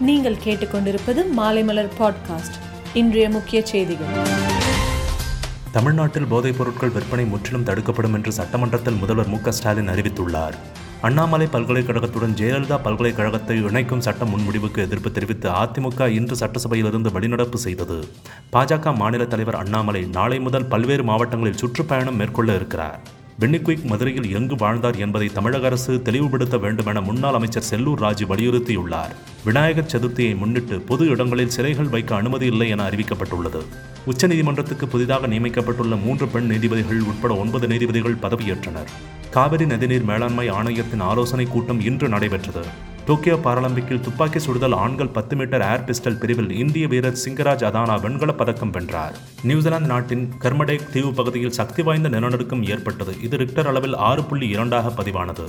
நீங்கள் கேட்டுக்கொண்டிருப்பது மாலைமலர் பாட்காஸ்ட் இன்றைய முக்கிய செய்திகள். தமிழ்நாட்டில் போதைப் பொருட்கள் விற்பனை முற்றிலும் தடுக்கப்படும் என்று சட்டமன்றத்தில் முதல்வர் மு ஸ்டாலின் அறிவித்துள்ளார். அண்ணாமலை பல்கலைக்கழகத்துடன் ஜெயலலிதா பல்கலைக்கழகத்தை இணைக்கும் சட்ட முன்முடிவுக்கு எதிர்ப்பு தெரிவித்து அதிமுக இன்று சட்டசபையிலிருந்து வெளிநடப்பு செய்தது. பாஜக மாநில தலைவர் அண்ணாமலை நாளை முதல் பல்வேறு மாவட்டங்களில் சுற்றுப்பயணம் மேற்கொள்ள இருக்கிறார். பென்னிக்விக் மதுரையில் எங்கு வாழ்ந்தார் என்பதை தமிழக அரசு தெளிவுபடுத்த வேண்டுமென முன்னாள் அமைச்சர் செல்லூர் ராஜு வலியுறுத்தியுள்ளார். விநாயகர் சதுர்த்தியை முன்னிட்டு பொது இடங்களில் சிலைகள் வைக்க அனுமதி இல்லை என அறிவிக்கப்பட்டுள்ளது. உச்சநீதிமன்றத்துக்கு புதிதாக நியமிக்கப்பட்டுள்ள மூன்று பெண் நீதிபதிகள் உட்பட ஒன்பது நீதிபதிகள் பதவியேற்றனர். காவிரி நதிநீர் மேலாண்மை ஆணையத்தின் ஆலோசனைக் கூட்டம் இன்று நடைபெற்றது. டோக்கியோ பாராலிம்பிக்கில் துப்பாக்கி சுடுதல் ஆண்கள் பத்து மீட்டர் ஏர் பிஸ்டல் பிரிவில் இந்திய வீரர் சிங்கராஜ் அதானா வெண்கலப் பதக்கம் வென்றார். நியூசிலாந்து நாட்டின் கர்மடேக் தீவு பகுதியில் சக்தி வாய்ந்த நிலநடுக்கம் ஏற்பட்டது. இது ரிக்டர் அளவில் ஆறு புள்ளி இரண்டாக பதிவானது.